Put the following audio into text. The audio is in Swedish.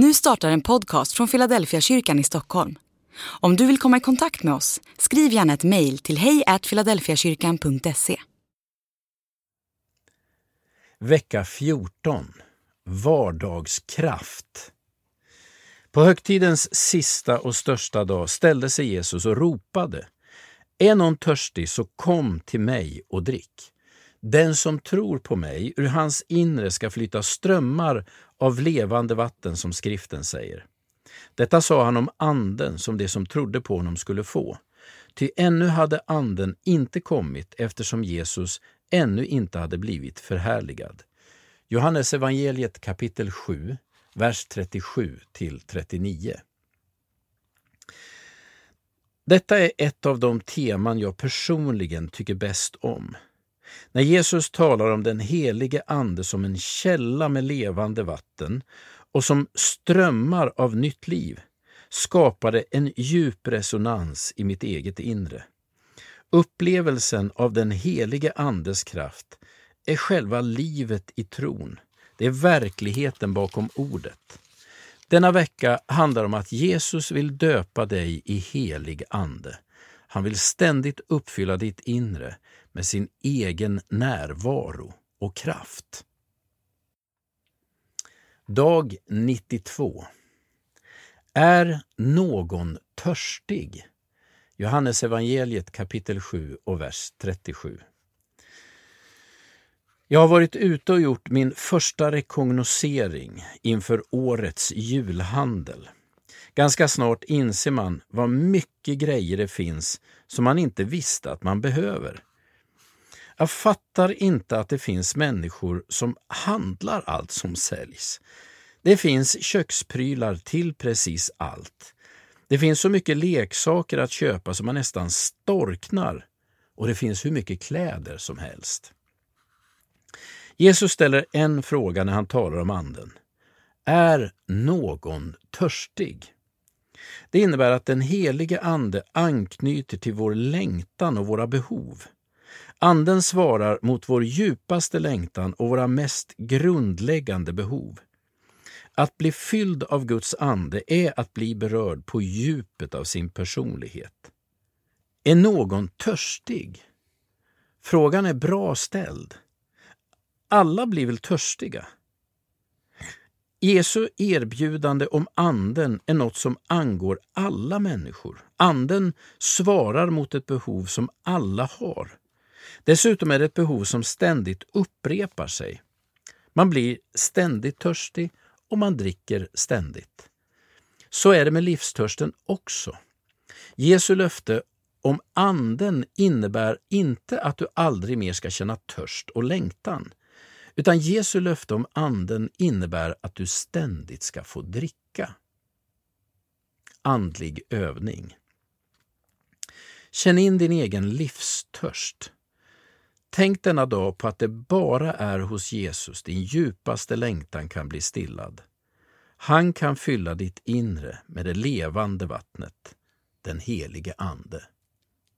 Nu startar en podcast från Philadelphia kyrkan i Stockholm. Om du vill komma i kontakt med oss, skriv gärna ett mejl till hejfiladelfiakyrkan.se. Vecka 14 Vardagskraft På högtidens sista och största dag ställde sig Jesus och ropade Är någon törstig så kom till mig och drick. Den som tror på mig, ur hans inre ska flyta strömmar av levande vatten, som skriften säger. Detta sa han om anden som de som trodde på honom skulle få. Ty ännu hade anden inte kommit eftersom Jesus ännu inte hade blivit förhärligad. Johannes evangeliet kapitel 7, vers 37 till 39. Detta är ett av de teman jag personligen tycker bäst om. När Jesus talar om den helige Ande som en källa med levande vatten och som strömmar av nytt liv skapar det en djup resonans i mitt eget inre. Upplevelsen av den helige Andes kraft är själva livet i tron. Det är verkligheten bakom ordet. Denna vecka handlar om att Jesus vill döpa dig i helig ande. Han vill ständigt uppfylla ditt inre med sin egen närvaro och kraft. Dag 92 Är någon törstig? Johannes evangeliet kapitel 7 och vers 37. Jag har varit ute och gjort min första rekognosering inför årets julhandel. Ganska snart inser man vad mycket grejer det finns som man inte visste att man behöver. Jag fattar inte att det finns människor som handlar allt som säljs. Det finns köksprylar till precis allt. Det finns så mycket leksaker att köpa som man nästan storknar och det finns hur mycket kläder som helst. Jesus ställer en fråga när han talar om Anden. Är någon törstig? Det innebär att den helige Ande anknyter till vår längtan och våra behov. Anden svarar mot vår djupaste längtan och våra mest grundläggande behov. Att bli fylld av Guds ande är att bli berörd på djupet av sin personlighet. Är någon törstig? Frågan är bra ställd. Alla blir väl törstiga? Jesu erbjudande om Anden är något som angår alla människor. Anden svarar mot ett behov som alla har. Dessutom är det ett behov som ständigt upprepar sig. Man blir ständigt törstig och man dricker ständigt. Så är det med livstörsten också. Jesu löfte om Anden innebär inte att du aldrig mer ska känna törst och längtan. Utan Jesu löfte om Anden innebär att du ständigt ska få dricka. Andlig övning. Känn in din egen livstörst. Tänk denna dag på att det bara är hos Jesus din djupaste längtan kan bli stillad. Han kan fylla ditt inre med det levande vattnet, den helige Ande.